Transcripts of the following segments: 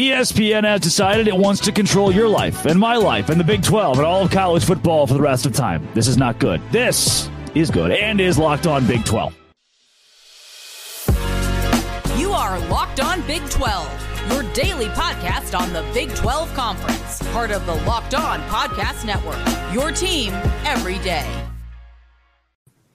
ESPN has decided it wants to control your life and my life and the Big 12 and all of college football for the rest of time. This is not good. This is good and is Locked On Big 12. You are Locked On Big 12, your daily podcast on the Big 12 Conference, part of the Locked On Podcast Network. Your team every day.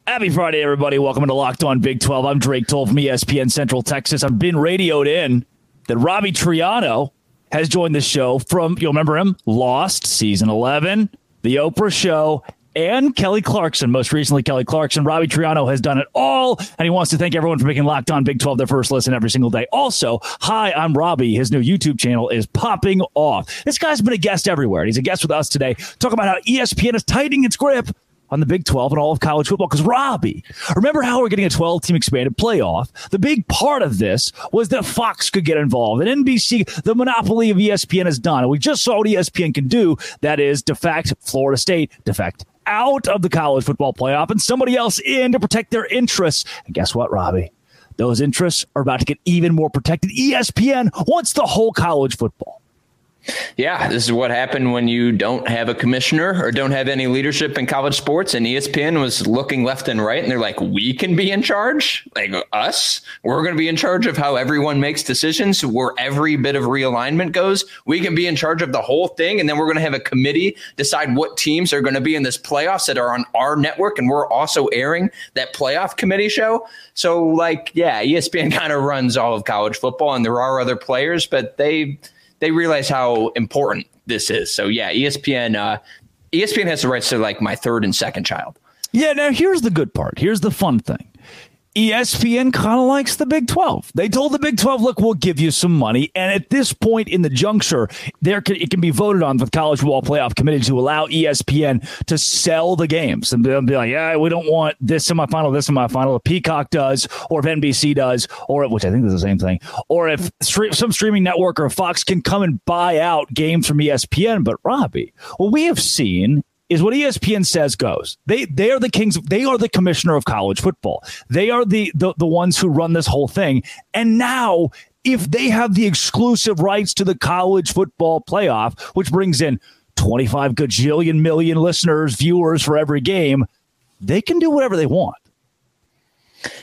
Happy Friday, everybody. Welcome to Locked On Big 12. I'm Drake Toll from ESPN Central Texas. I've been radioed in that Robbie Triano has joined the show from, you'll remember him, Lost, season 11, The Oprah Show, and Kelly Clarkson. Most recently, Kelly Clarkson. Robbie Triano has done it all, and he wants to thank everyone for making Locked On Big 12 their first listen every single day. Also, hi, I'm Robbie. His new YouTube channel is popping off. This guy's been a guest everywhere. He's a guest with us today, talking about how ESPN is tightening its grip on the Big 12 and all of college football. Because, Robbie, remember how we're getting a 12 team expanded playoff? The big part of this was that Fox could get involved. And NBC, the monopoly of ESPN is done. And we just saw what ESPN can do. That is, defect Florida State, defect out of the college football playoff, and somebody else in to protect their interests. And guess what, Robbie? Those interests are about to get even more protected. ESPN wants the whole college football. Yeah, this is what happened when you don't have a commissioner or don't have any leadership in college sports. And ESPN was looking left and right, and they're like, "We can be in charge, like us. We're going to be in charge of how everyone makes decisions, where every bit of realignment goes. We can be in charge of the whole thing, and then we're going to have a committee decide what teams are going to be in this playoffs that are on our network, and we're also airing that playoff committee show. So, like, yeah, ESPN kind of runs all of college football, and there are other players, but they." They realize how important this is. So yeah, ESPN uh, ESPN has the rights to like my third and second child. Yeah, now here's the good part. Here's the fun thing. ESPN kind of likes the Big 12. They told the Big 12, look, we'll give you some money. And at this point in the juncture, there can, it can be voted on with College Football Playoff Committee to allow ESPN to sell the games. And they'll be like, yeah, we don't want this semifinal, this semifinal. If Peacock does, or if NBC does, or which I think is the same thing, or if some streaming network or Fox can come and buy out games from ESPN. But Robbie, what we have seen is what ESPN says goes. They they are the kings. They are the commissioner of college football. They are the the, the ones who run this whole thing. And now, if they have the exclusive rights to the college football playoff, which brings in 25 gajillion million listeners, viewers for every game, they can do whatever they want.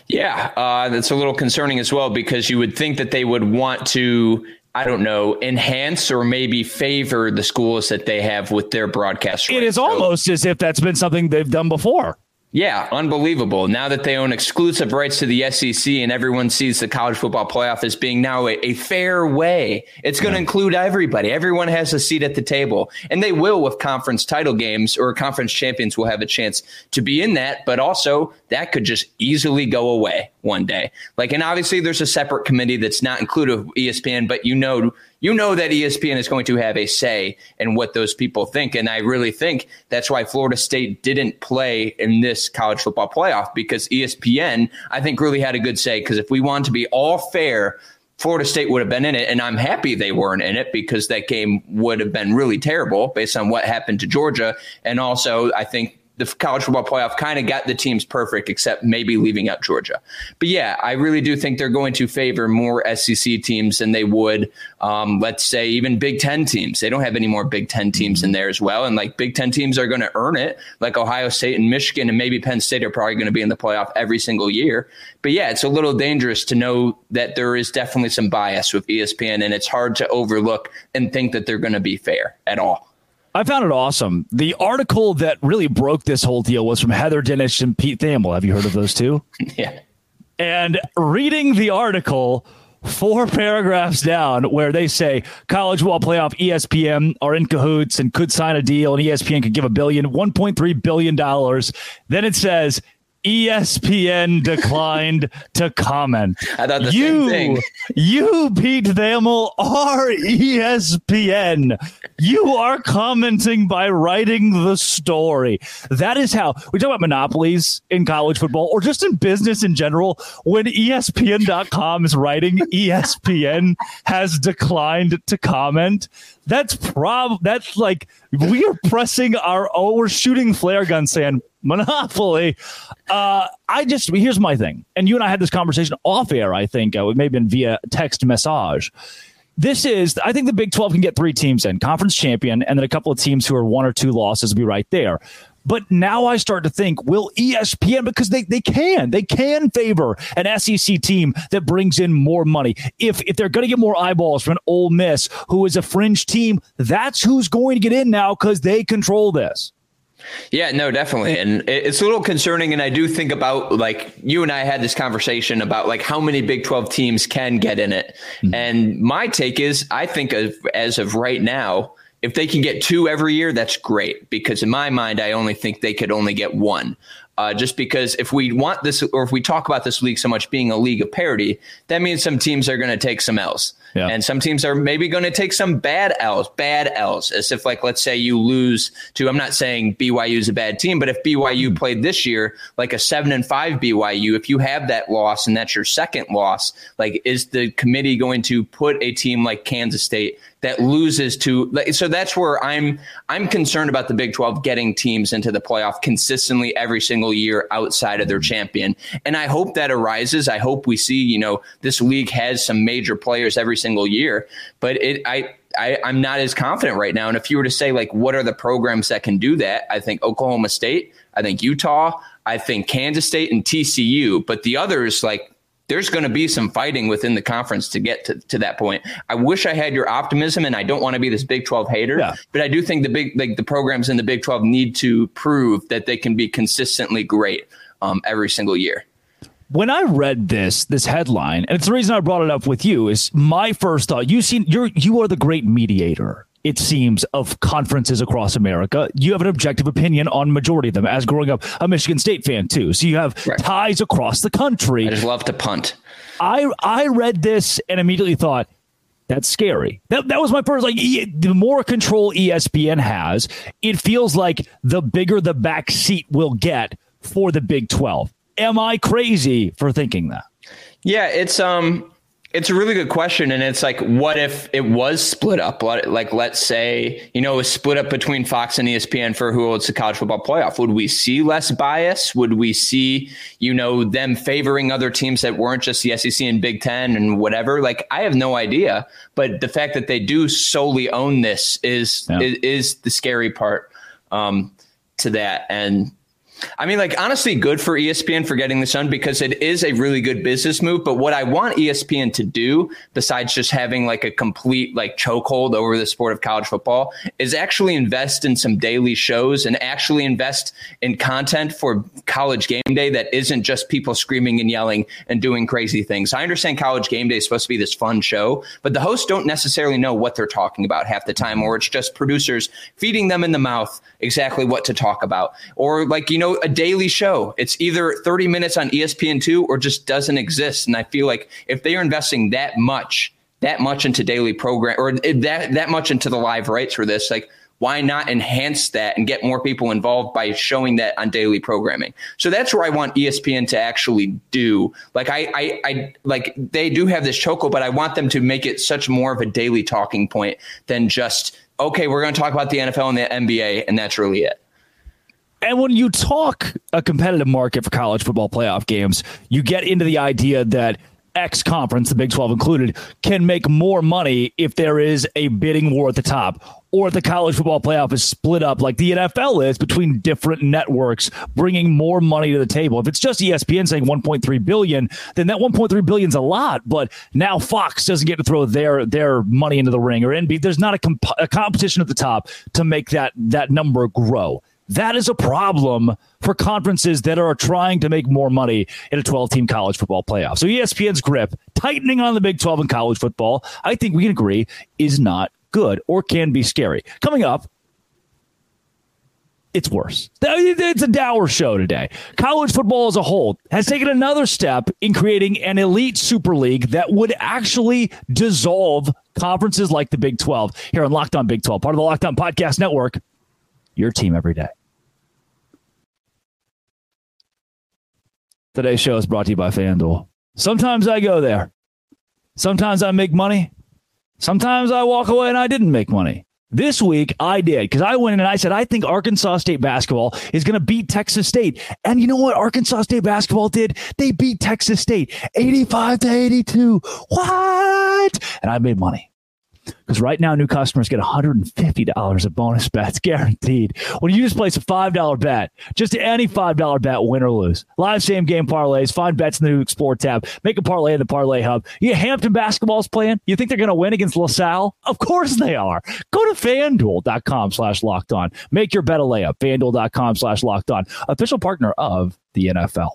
Yeah, uh, that's a little concerning as well because you would think that they would want to I don't know, enhance or maybe favor the schools that they have with their broadcast. It is so, almost as if that's been something they've done before. Yeah, unbelievable. Now that they own exclusive rights to the SEC and everyone sees the college football playoff as being now a, a fair way, it's going to include everybody. Everyone has a seat at the table. And they will with conference title games or conference champions will have a chance to be in that. But also, that could just easily go away one day. Like, and obviously, there's a separate committee that's not included with ESPN, but you know, you know that ESPN is going to have a say in what those people think. And I really think that's why Florida State didn't play in this college football playoff because ESPN, I think, really had a good say. Because if we want to be all fair, Florida State would have been in it. And I'm happy they weren't in it because that game would have been really terrible based on what happened to Georgia. And also, I think the college football playoff kind of got the teams perfect, except maybe leaving out Georgia. But yeah, I really do think they're going to favor more SEC teams than they would, um, let's say, even Big Ten teams. They don't have any more Big Ten teams in there as well. And like Big Ten teams are going to earn it, like Ohio State and Michigan and maybe Penn State are probably going to be in the playoff every single year. But yeah, it's a little dangerous to know that there is definitely some bias with ESPN, and it's hard to overlook and think that they're going to be fair at all. I found it awesome. The article that really broke this whole deal was from Heather Dinich and Pete Thamel. Have you heard of those two? yeah. And reading the article, four paragraphs down, where they say college football playoff ESPN are in cahoots and could sign a deal, and ESPN could give a billion, $1.3 billion. Then it says ESPN declined to comment. I thought the you, same thing. You, Pete Thamel, are ESPN. You are commenting by writing the story. That is how we talk about monopolies in college football or just in business in general. When ESPN.com is writing, ESPN has declined to comment. That's prob that's like we are pressing our oh, we're shooting flare guns saying Monopoly. Uh, I just here's my thing, and you and I had this conversation off air. I think uh, it may have been via text message. this is, I think the Big 12 can get three teams in conference champion, and then a couple of teams who are one or two losses will be right there. But now I start to think, will ESPN, because they, they can, they can favor an SEC team that brings in more money. If if they're going to get more eyeballs from an Ole Miss, who is a fringe team, that's who's going to get in now because they control this. Yeah, no, definitely. And it's a little concerning. And I do think about like you and I had this conversation about like how many Big 12 teams can get in it. Mm-hmm. And my take is I think of, as of right now, if they can get two every year, that's great. Because in my mind, I only think they could only get one. Uh, just because if we want this, or if we talk about this league so much being a league of parity, that means some teams are going to take some L's. Yeah. And some teams are maybe going to take some bad L's, bad L's, as if, like, let's say you lose to, I'm not saying BYU is a bad team, but if BYU played this year, like a seven and five BYU, if you have that loss and that's your second loss, like, is the committee going to put a team like Kansas State that loses to so that's where I'm I'm concerned about the Big 12 getting teams into the playoff consistently every single year outside of their mm-hmm. champion. And I hope that arises. I hope we see, you know, this league has some major players every single year, but it I I, am not as confident right now. And if you were to say, like, what are the programs that can do that? I think Oklahoma State, I think Utah, I think Kansas State and TCU. But the others, like there's going to be some fighting within the conference to get to, to that point. I wish I had your optimism, and I don't want to be this Big 12 hater, yeah. but I do think the big like the programs in the Big 12 need to prove that they can be consistently great um, every single year. When I read this this headline, and it's the reason I brought it up with you, is my first thought. You seen you're you are the great mediator it seems, of conferences across America. You have an objective opinion on majority of them, as growing up a Michigan State fan too. So you have right. ties across the country. I just love to punt. I I read this and immediately thought that's scary. That that was my first like the more control ESPN has, it feels like the bigger the back seat will get for the Big 12. Am I crazy for thinking that? Yeah, it's um it's a really good question. And it's like, what if it was split up? Like, let's say, you know, it was split up between Fox and ESPN for who holds the college football playoff. Would we see less bias? Would we see, you know, them favoring other teams that weren't just the SEC and Big Ten and whatever? Like, I have no idea. But the fact that they do solely own this is, yeah. is, is, the scary part um, to that. And, I mean, like honestly, good for ESPN for getting this done because it is a really good business move. But what I want ESPN to do, besides just having like a complete like chokehold over the sport of college football, is actually invest in some daily shows and actually invest in content for college game day that isn't just people screaming and yelling and doing crazy things. I understand college game day is supposed to be this fun show, but the hosts don't necessarily know what they're talking about half the time, or it's just producers feeding them in the mouth exactly what to talk about. Or like, you know, a daily show. It's either 30 minutes on ESPN2 or just doesn't exist. And I feel like if they are investing that much, that much into daily program or that that much into the live rights for this, like why not enhance that and get more people involved by showing that on daily programming? So that's where I want ESPN to actually do. Like I, I, I like they do have this choco, but I want them to make it such more of a daily talking point than just okay, we're going to talk about the NFL and the NBA, and that's really it. And when you talk a competitive market for college football playoff games, you get into the idea that X conference, the Big 12 included, can make more money if there is a bidding war at the top or if the college football playoff is split up like the NFL is between different networks bringing more money to the table. If it's just ESPN saying 1.3 billion, then that 1.3 billion is a lot, but now Fox doesn't get to throw their their money into the ring or NB there's not a, comp- a competition at the top to make that that number grow. That is a problem for conferences that are trying to make more money in a 12 team college football playoff. So ESPN's grip, tightening on the Big 12 in college football, I think we can agree is not good or can be scary. Coming up, it's worse. It's a dour show today. College football as a whole has taken another step in creating an elite super league that would actually dissolve conferences like the Big 12 here on Locked On Big 12, part of the Locked On Podcast Network your team every day. Today's show is brought to you by FanDuel. Sometimes I go there. Sometimes I make money. Sometimes I walk away and I didn't make money. This week I did because I went in and I said, I think Arkansas State basketball is going to beat Texas State. And you know what Arkansas State basketball did? They beat Texas State 85 to 82. What? And I made money. Because right now, new customers get $150 of bonus bets guaranteed when you just place a $5 bet. Just any $5 bet, win or lose. Live same game parlays, find bets in the new Explore tab, make a parlay in the Parlay Hub. You Hampton basketball's playing? You think they're going to win against LaSalle? Of course they are. Go to fanduel.com slash locked on. Make your bet a layup. Fanduel.com slash locked on. Official partner of the NFL.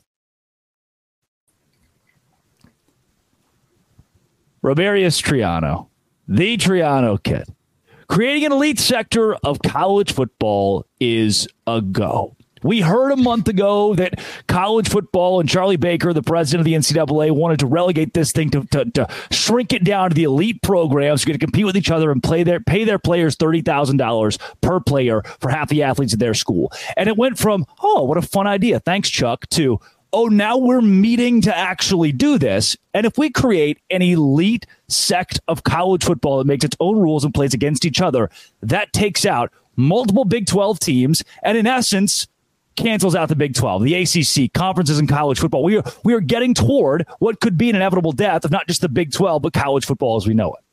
Roberius Triano, the Triano kid. Creating an elite sector of college football is a go. We heard a month ago that college football and Charlie Baker, the president of the NCAA, wanted to relegate this thing to, to, to shrink it down to the elite programs going to compete with each other and play their pay their players thirty thousand dollars per player for half the athletes at their school. And it went from oh, what a fun idea, thanks Chuck, to oh, now we're meeting to actually do this. And if we create an elite sect of college football that makes its own rules and plays against each other, that takes out multiple Big 12 teams and, in essence, cancels out the Big 12, the ACC, conferences in college football. We are, we are getting toward what could be an inevitable death of not just the Big 12, but college football as we know it.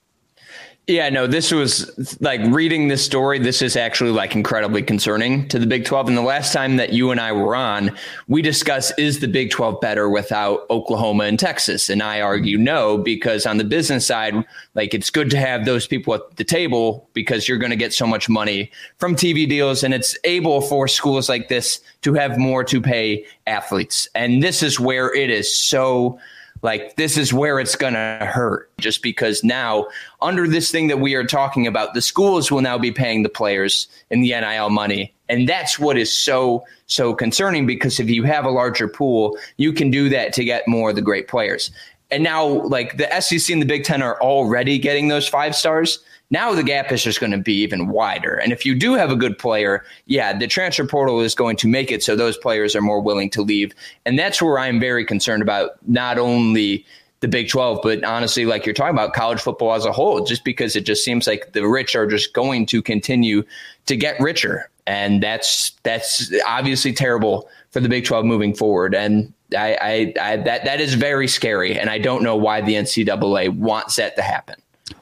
Yeah, no, this was like reading this story. This is actually like incredibly concerning to the Big 12. And the last time that you and I were on, we discussed is the Big 12 better without Oklahoma and Texas? And I argue no, because on the business side, like it's good to have those people at the table because you're going to get so much money from TV deals. And it's able for schools like this to have more to pay athletes. And this is where it is so like this is where it's going to hurt just because now under this thing that we are talking about the schools will now be paying the players in the NIL money. And that's what is so so concerning because if you have a larger pool you can do that to get more of the great players. And now like the SEC and the Big 10 are already getting those five stars now the gap is just going to be even wider. And if you do have a good player, yeah, the transfer portal is going to make it so those players are more willing to leave. And that's where I'm very concerned about not only the Big 12, but honestly, like you're talking about college football as a whole, just because it just seems like the rich are just going to continue to get richer. And that's that's obviously terrible for the Big 12 moving forward. And I, I, I that that is very scary. And I don't know why the NCAA wants that to happen.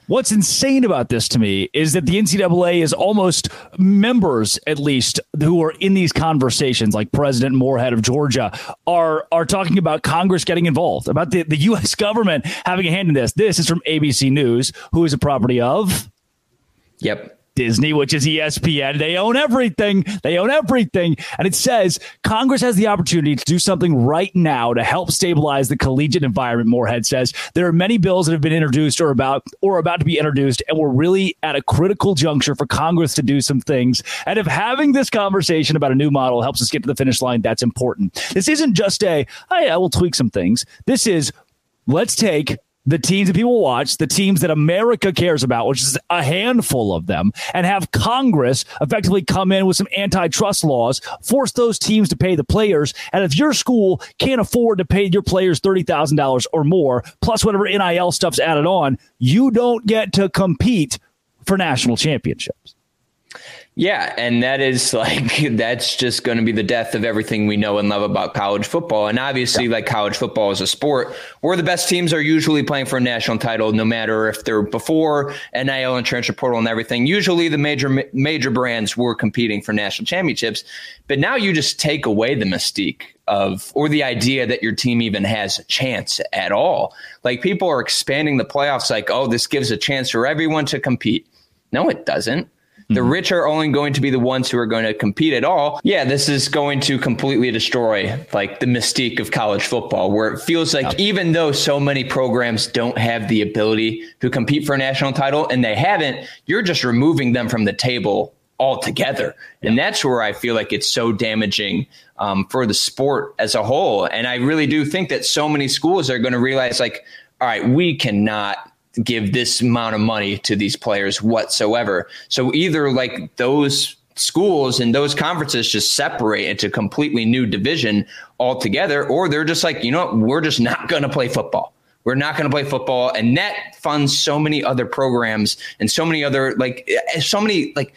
What's insane about this to me is that the NCAA is almost members, at least, who are in these conversations, like President Morehead of Georgia, are are talking about Congress getting involved, about the, the U.S. government having a hand in this. This is from ABC News, who is a property of. Yep. Disney, which is ESPN. They own everything. They own everything. And it says Congress has the opportunity to do something right now to help stabilize the collegiate environment. Morehead says there are many bills that have been introduced or about or about to be introduced, and we're really at a critical juncture for Congress to do some things. And if having this conversation about a new model helps us get to the finish line, that's important. This isn't just a, oh yeah, we'll tweak some things. This is let's take the teams that people watch, the teams that America cares about, which is a handful of them, and have Congress effectively come in with some antitrust laws, force those teams to pay the players. And if your school can't afford to pay your players $30,000 or more, plus whatever NIL stuff's added on, you don't get to compete for national championships. Yeah, and that is like that's just going to be the death of everything we know and love about college football. And obviously, yeah. like college football is a sport where the best teams are usually playing for a national title, no matter if they're before NIL and transfer portal and everything. Usually, the major major brands were competing for national championships, but now you just take away the mystique of or the idea that your team even has a chance at all. Like people are expanding the playoffs, like oh, this gives a chance for everyone to compete. No, it doesn't the mm-hmm. rich are only going to be the ones who are going to compete at all. Yeah, this is going to completely destroy like the mystique of college football, where it feels like even though so many programs don't have the ability to compete for a national title and they haven't, you're just removing them from the table altogether. And that's where I feel like it's so damaging um, for the sport as a whole. And I really do think that so many schools are going to realize, like, all right, we cannot give this amount of money to these players whatsoever. So either like those schools and those conferences just separate into completely new division altogether, or they're just like, you know what, we're just not going to play football. We're not going to play football. And that funds so many other programs and so many other, like, eh, so many, like,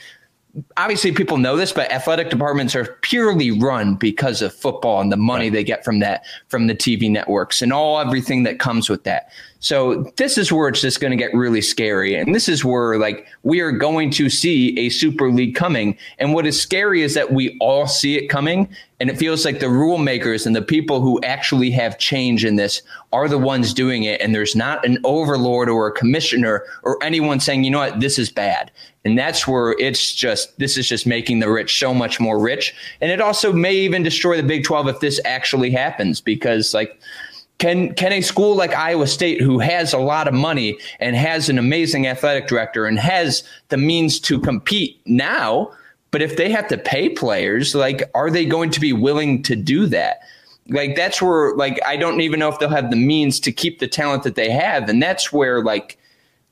obviously people know this, but athletic departments are purely run because of football and the money they get from that, from the TV networks and all everything that comes with that. So this is where it's just going to get really scary. And this is where like we are going to see a super league coming. And what is scary is that we all see it coming. And it feels like the rule makers and the people who actually have change in this are the ones doing it. And there's not an overlord or a commissioner or anyone saying, you know what, this is bad. And that's where it's just, this is just making the rich so much more rich. And it also may even destroy the Big 12 if this actually happens because, like, can can a school like Iowa State, who has a lot of money and has an amazing athletic director and has the means to compete now, but if they have to pay players, like are they going to be willing to do that? Like that's where like I don't even know if they'll have the means to keep the talent that they have, and that's where like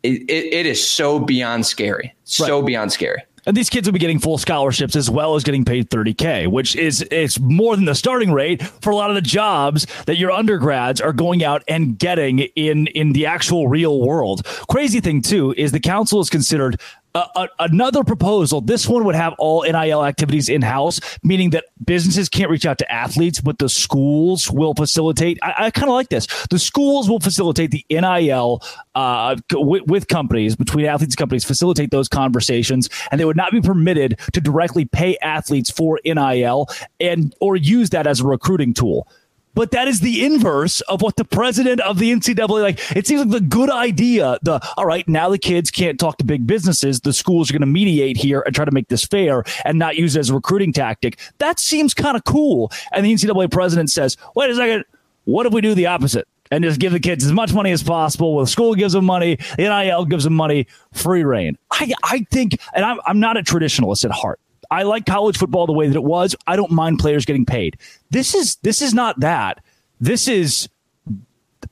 it, it, it is so beyond scary, so right. beyond scary. And these kids will be getting full scholarships as well as getting paid 30K, which is it's more than the starting rate for a lot of the jobs that your undergrads are going out and getting in in the actual real world. Crazy thing too is the council is considered uh, another proposal. This one would have all NIL activities in house, meaning that businesses can't reach out to athletes, but the schools will facilitate. I, I kind of like this. The schools will facilitate the NIL uh, with, with companies, between athletes and companies, facilitate those conversations, and they would not be permitted to directly pay athletes for NIL and or use that as a recruiting tool. But that is the inverse of what the president of the NCAA like. It seems like the good idea. The all right, now the kids can't talk to big businesses. The schools are going to mediate here and try to make this fair and not use it as a recruiting tactic. That seems kind of cool. And the NCAA president says, "Wait a second, what if we do the opposite?" And just give the kids as much money as possible. Well, the school gives them money, the NIL gives them money, free reign. I, I think, and I'm, I'm not a traditionalist at heart. I like college football the way that it was. I don't mind players getting paid. This is this is not that. This is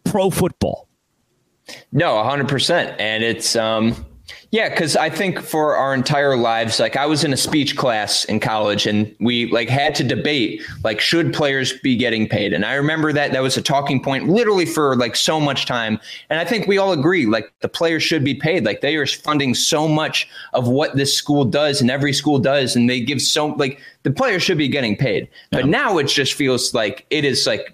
pro football. No, 100%. And it's um yeah, because I think for our entire lives, like I was in a speech class in college and we like had to debate like should players be getting paid? And I remember that that was a talking point literally for like so much time. And I think we all agree like the players should be paid. Like they are funding so much of what this school does and every school does, and they give so like the players should be getting paid. Yeah. But now it just feels like it is like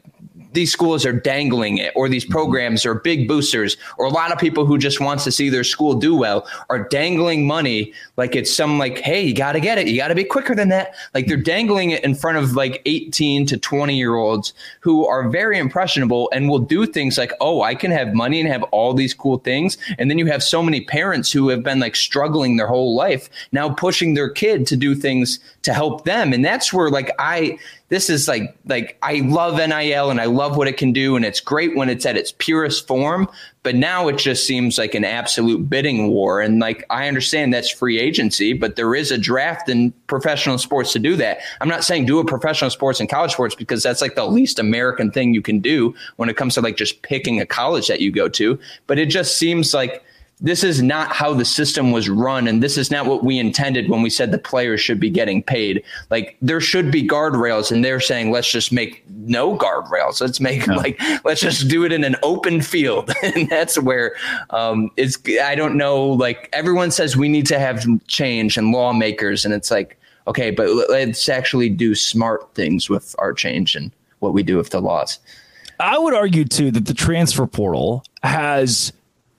these schools are dangling it or these mm-hmm. programs or big boosters or a lot of people who just wants to see their school do well are dangling money like it's some like hey you got to get it you got to be quicker than that. Like they're dangling it in front of like 18 to 20 year olds who are very impressionable and will do things like oh i can have money and have all these cool things. And then you have so many parents who have been like struggling their whole life now pushing their kid to do things to help them and that's where like i this is like like I love NIL and I love what it can do and it's great when it's at its purest form, but now it just seems like an absolute bidding war and like I understand that's free agency, but there is a draft in professional sports to do that. I'm not saying do a professional sports and college sports because that's like the least American thing you can do when it comes to like just picking a college that you go to, but it just seems like this is not how the system was run and this is not what we intended when we said the players should be getting paid. Like there should be guardrails and they're saying let's just make no guardrails. Let's make no. like let's just do it in an open field. And that's where um it's i don't know like everyone says we need to have change and lawmakers and it's like okay but let's actually do smart things with our change and what we do with the laws. I would argue too that the transfer portal has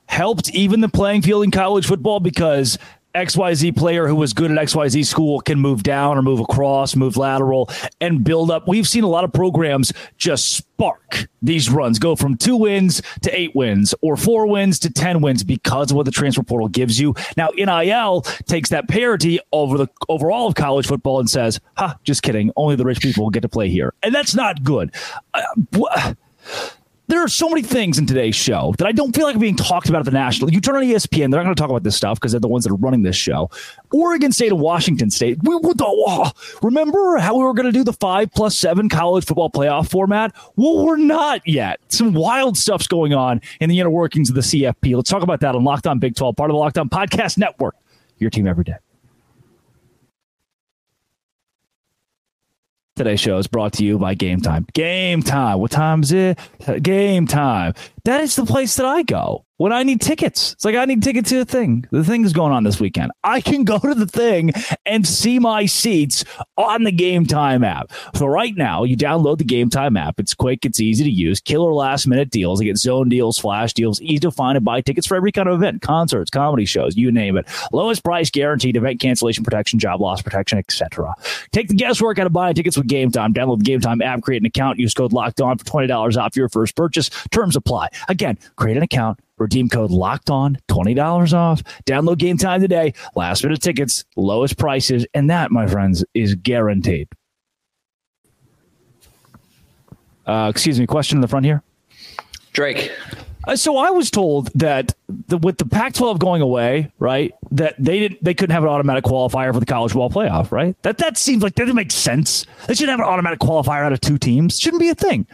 helped even the playing field in college football because XYZ player who was good at XYZ school can move down or move across, move lateral, and build up. We've seen a lot of programs just spark these runs, go from two wins to eight wins or four wins to 10 wins because of what the transfer portal gives you. Now, NIL takes that parity over the overall of college football and says, ha, just kidding. Only the rich people get to play here. And that's not good. Uh, there are so many things in today's show that I don't feel like being talked about at the national. You turn on ESPN, they're not going to talk about this stuff because they're the ones that are running this show. Oregon State and Washington State. We, we, oh, remember how we were going to do the five plus seven college football playoff format? Well, we're not yet. Some wild stuff's going on in the inner workings of the CFP. Let's talk about that on Locked On Big 12, part of the Locked On Podcast Network. Your team every day. Today's show is brought to you by Game Time. Game Time. What time is it? Uh, Game Time. That is the place that I go when I need tickets. It's like I need tickets to the thing. The thing is going on this weekend. I can go to the thing and see my seats on the Game Time app. So right now, you download the Game Time app. It's quick, it's easy to use. Killer last minute deals. You get zone deals, flash deals, easy to find and buy tickets for every kind of event, concerts, comedy shows, you name it. Lowest price guaranteed, event cancellation protection, job loss protection, etc. Take the guesswork out of buying tickets with Game Time. Download the Game Time app, create an account, use code Locked On for twenty dollars off your first purchase. Terms apply. Again, create an account Redeem code locked on, $20 off. Download game time today. Last minute tickets, lowest prices. And that, my friends, is guaranteed. Uh, excuse me, question in the front here. Drake. Uh, so I was told that the, with the Pac-12 going away, right, that they didn't, they couldn't have an automatic qualifier for the college ball playoff, right? That that seems like that doesn't make sense. They shouldn't have an automatic qualifier out of two teams. Shouldn't be a thing.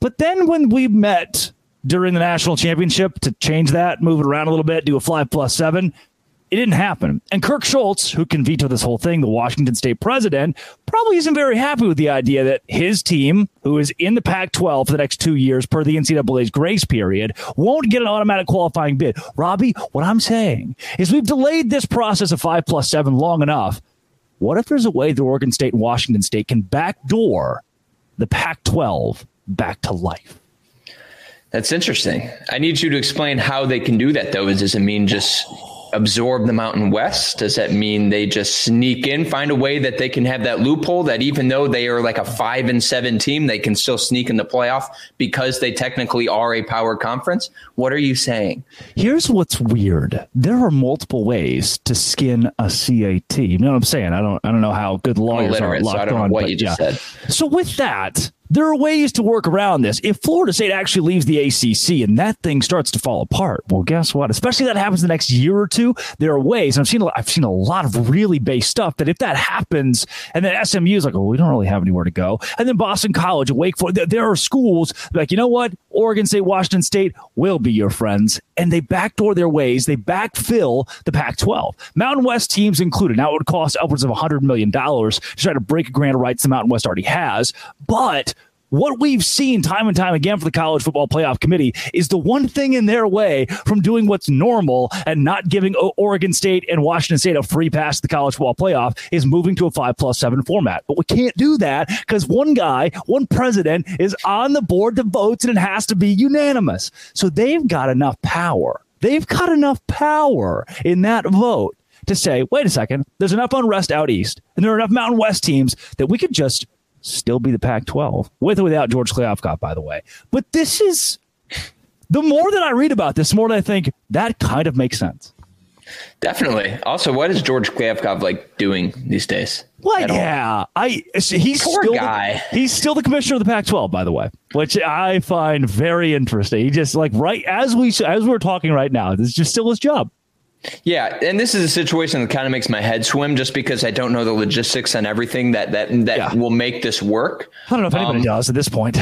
But then when we met during the national championship to change that, move it around a little bit, do a five plus seven. It didn't happen. And Kirk Schulz, who can veto this whole thing, the Washington state president, probably isn't very happy with the idea that his team, who is in the Pac 12 for the next two years per the NCAA's grace period, won't get an automatic qualifying bid. Robbie, what I'm saying is we've delayed this process of five plus seven long enough. What if there's a way that Oregon State and Washington State can backdoor the Pac 12 back to life? That's interesting. I need you to explain how they can do that, though. Does it mean just absorb the Mountain West? Does that mean they just sneak in, find a way that they can have that loophole that even though they are like a five and seven team, they can still sneak in the playoff because they technically are a power conference? What are you saying? Here's what's weird. There are multiple ways to skin a CAT. You know what I'm saying? I don't I don't know how good lawyers are locked so I don't on, what you just yeah. said. So with that, there are ways to work around this. If Florida State actually leaves the ACC and that thing starts to fall apart, well, guess what? Especially that happens the next year or two, there are ways. I've seen I've seen a lot of really base stuff that if that happens, and then SMU is like, well, we don't really have anywhere to go, and then Boston College, Wake Forest, there are schools like, you know what? Oregon State, Washington State will be your friends, and they backdoor their ways. They backfill the Pac-12. Mountain West teams included. Now it would cost upwards of $100 million to try to break a grant of rights the Mountain West already has, but what we've seen time and time again for the college football playoff committee is the one thing in their way from doing what's normal and not giving Oregon State and Washington State a free pass to the college football playoff is moving to a five plus seven format. But we can't do that because one guy, one president is on the board that votes and it has to be unanimous. So they've got enough power. They've got enough power in that vote to say, wait a second, there's enough unrest out east and there are enough Mountain West teams that we could just still be the Pac 12 with or without George Kliavkoff, by the way. But this is the more that I read about this, the more that I think that kind of makes sense. Definitely. Also, what is George Kliavkoff like doing these days? Well, yeah, I he's Poor still guy. The, he's still the commissioner of the Pac-12, by the way, which I find very interesting. He just like right as we as we're talking right now, this is just still his job. Yeah, and this is a situation that kind of makes my head swim just because I don't know the logistics and everything that that that Yeah. will make this work. I don't know if anybody Um, does at this point.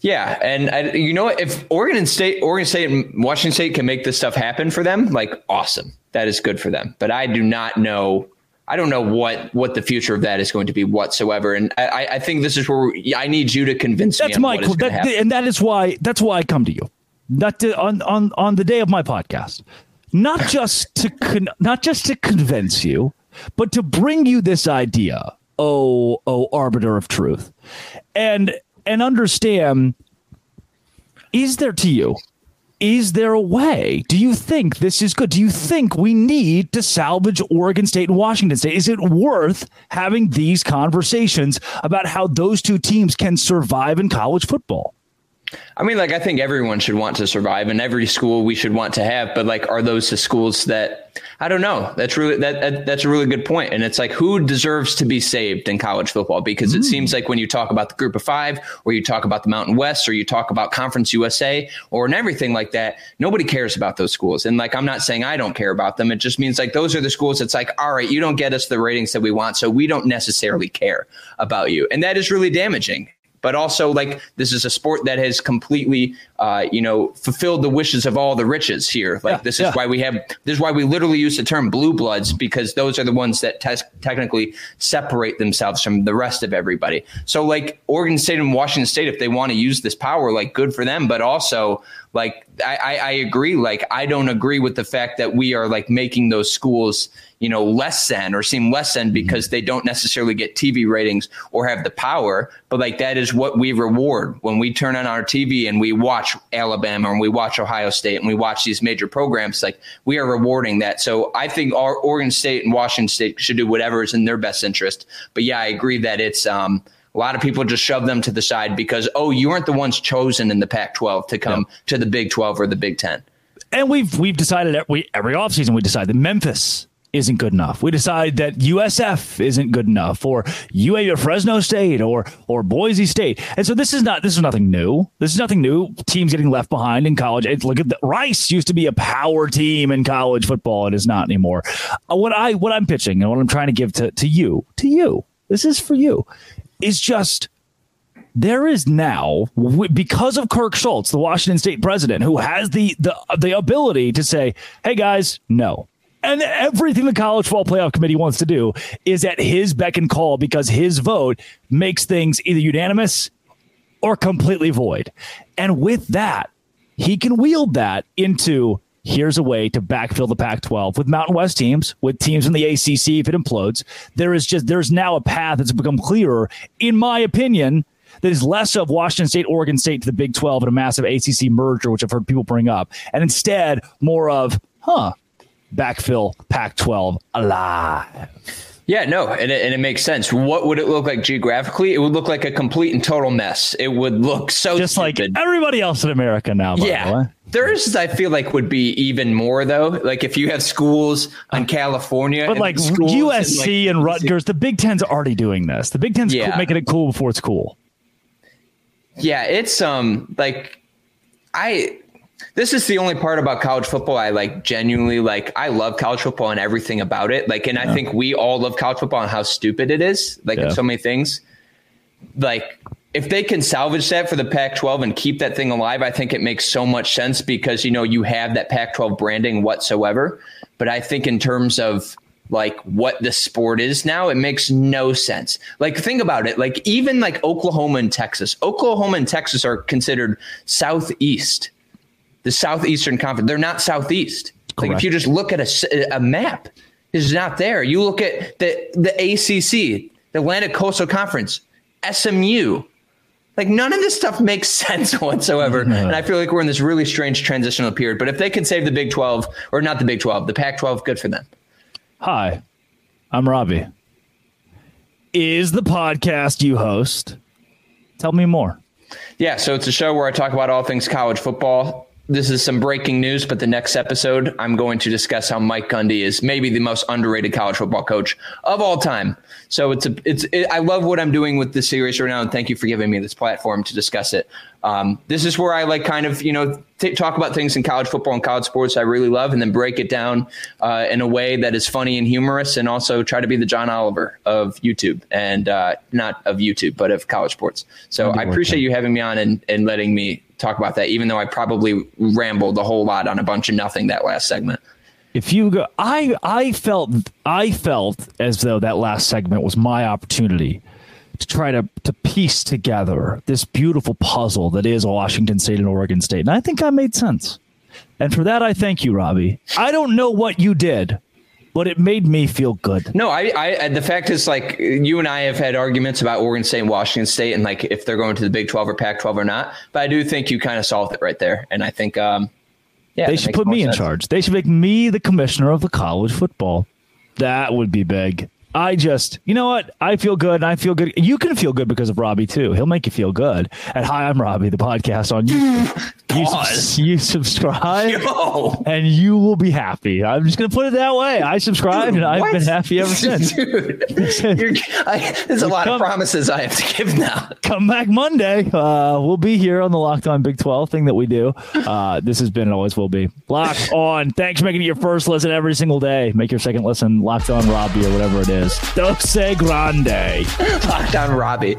Yeah, and I, you know what? If Oregon State, Oregon State, and Washington State can make this stuff happen for them, like awesome, that is good for them. But I do not know. I don't know what what the future of that is going to be whatsoever. And I, I think this is where we, I need you to convince me. That's what is that, and that is why that's why I come to you. Not to, on on on the day of my podcast, not just to con, not just to convince you, but to bring you this idea. Oh, oh, arbiter of truth, and and understand. Is there to you? Is there a way? Do you think this is good? Do you think we need to salvage Oregon State and Washington State? Is it worth having these conversations about how those two teams can survive in college football? I mean, like I think everyone should want to survive, and every school we should want to have. But like, are those the schools that I don't know? That's really that, that that's a really good point. And it's like, who deserves to be saved in college football? Because it seems hmm. like when you talk about the Group of Five, or you talk about the Mountain West, or you talk about Conference USA, or and everything like that, nobody cares about those schools. And like, I'm not saying I don't care about them. It just means like those are the schools. It's like, all right, you don't get us the ratings that we want, so we don't necessarily care about you, and that is really damaging but also like this is a sport that has completely uh, you know, fulfilled the wishes of all the riches here. Like Yeah, this yeah. is why we have this is why we literally use the term blue bloods because those are the ones that tes- technically separate themselves from the rest of everybody. So like Oregon State and Washington State, if they want to use this power, like good for them, but also like I, I, I agree. Like I don't agree with the fact that we are like making those schools, you know, less than or seem less than because they don't necessarily get TV ratings or have the power. But like that is what we reward when we turn on our TV and we watch Alabama and we watch Ohio State and we watch these major programs. Like we are rewarding that. So I think our Oregon State and Washington State should do whatever is in their best interest. But yeah, I agree that it's um a lot of people just shove them to the side because oh, you weren't the ones chosen in the Pac-12 to come to the Big 12 or the Big 10. And we've we've decided that we every offseason we decide that Memphis isn't good enough. We decide that USF isn't good enough, or UA or Fresno State, or or Boise State. And so this is not this is nothing new. This is nothing new. Teams getting left behind in college. It, look at the, Rice used to be a power team in college football. And it is not anymore. Uh, what I what I'm pitching and what I'm trying to give to to you to you. This is for you. Is just there is now because of Kirk Schulz, the Washington State president, who has the the the ability to say, "Hey guys, no." And everything the college football playoff committee wants to do is at his beck and call because his vote makes things either unanimous or completely void. And with that, he can wield that into here's a way to backfill the Pac 12 with Mountain West teams, with teams in the ACC if it implodes. There is just, there's now a path that's become clearer, in my opinion, that is less of Washington State, Oregon State to the Big 12 and a massive ACC merger, which I've heard people bring up, and instead more of, huh, backfill Pac 12 alive. Yeah, no, and it, and it makes sense. What would it look like geographically? It would look like a complete and total mess. It would look so Just like everybody else in America now, by the way. yeah. Theirs, I feel like, would be even more though. Like if you have schools in California, But and like USC like, and Rutgers, the Big Ten's already doing this. The Big Ten's Yeah. cool, making it cool before it's cool. Yeah, it's um like I this is the only part about college football I like genuinely like I love college football and everything about it. Like and I think we all love college football and how stupid it is. Like in Yeah. so many things. Like if they can salvage that for the Pac-12 and keep that thing alive, I think it makes so much sense because you know you have that Pac-12 branding whatsoever. But I think in terms of like what the sport is now, it makes no sense. Like think about it. Like even like Oklahoma and Texas, Oklahoma and Texas are considered southeast, the southeastern conference. They're not southeast. Like if you just look at a map, it's not there. You look at the the ACC, the Atlantic Coastal Conference, SMU. Like none of this stuff makes sense whatsoever. And I feel like we're in this really strange transitional period. But if they can save the Big 12, or not the Big 12, the Pac 12, good for them. Hi, I'm Robbie. Is the podcast you host? Tell me more. Yeah, so it's a show where I talk about all things college football. This is some breaking news, but the next episode, I'm going to discuss how Mike Gundy is maybe the most underrated college football coach of all time. So it's a, it's, it, I love what I'm doing with this series right now, and thank you for giving me this platform to discuss it. Um, this is where I like kind of you know t- talk about things in college football and college sports I really love, and then break it down uh, in a way that is funny and humorous, and also try to be the John Oliver of YouTube and uh, not of YouTube, but of college sports. So I appreciate you having me on and, and letting me talk about that, even though I probably rambled a whole lot on a bunch of nothing that last segment. If you go, I I felt I felt as though that last segment was my opportunity to try to to piece together this beautiful puzzle that is Washington State and Oregon State, and I think I made sense. And for that, I thank you, Robbie. I don't know what you did, but it made me feel good. No, I, I, the fact is, like, you and I have had arguments about Oregon State and Washington State and, like, if they're going to the Big 12 or Pac 12 or not. But I do think you kind of solved it right there. And I think, um, yeah, They should put me in charge. They should make me the commissioner of the college football. That would be big. I just, you know what? I feel good. And I feel good. You can feel good because of Robbie too. He'll make you feel good. And hi, I'm Robbie, the podcast on YouTube. you, you subscribe, Yo. and you will be happy. I'm just gonna put it that way. I subscribed, and I've What? been happy ever since. Dude, I, there's a lot Come- of promises I have to give now. Come back Monday. Uh, we'll be here on the Locked On Big 12 thing that we do. Uh, this has been and always will be Locked On. Thanks for making it your first listen every single day. Make your second listen Locked On Robbie or whatever it is. Dose Grande. Locked on Robbie.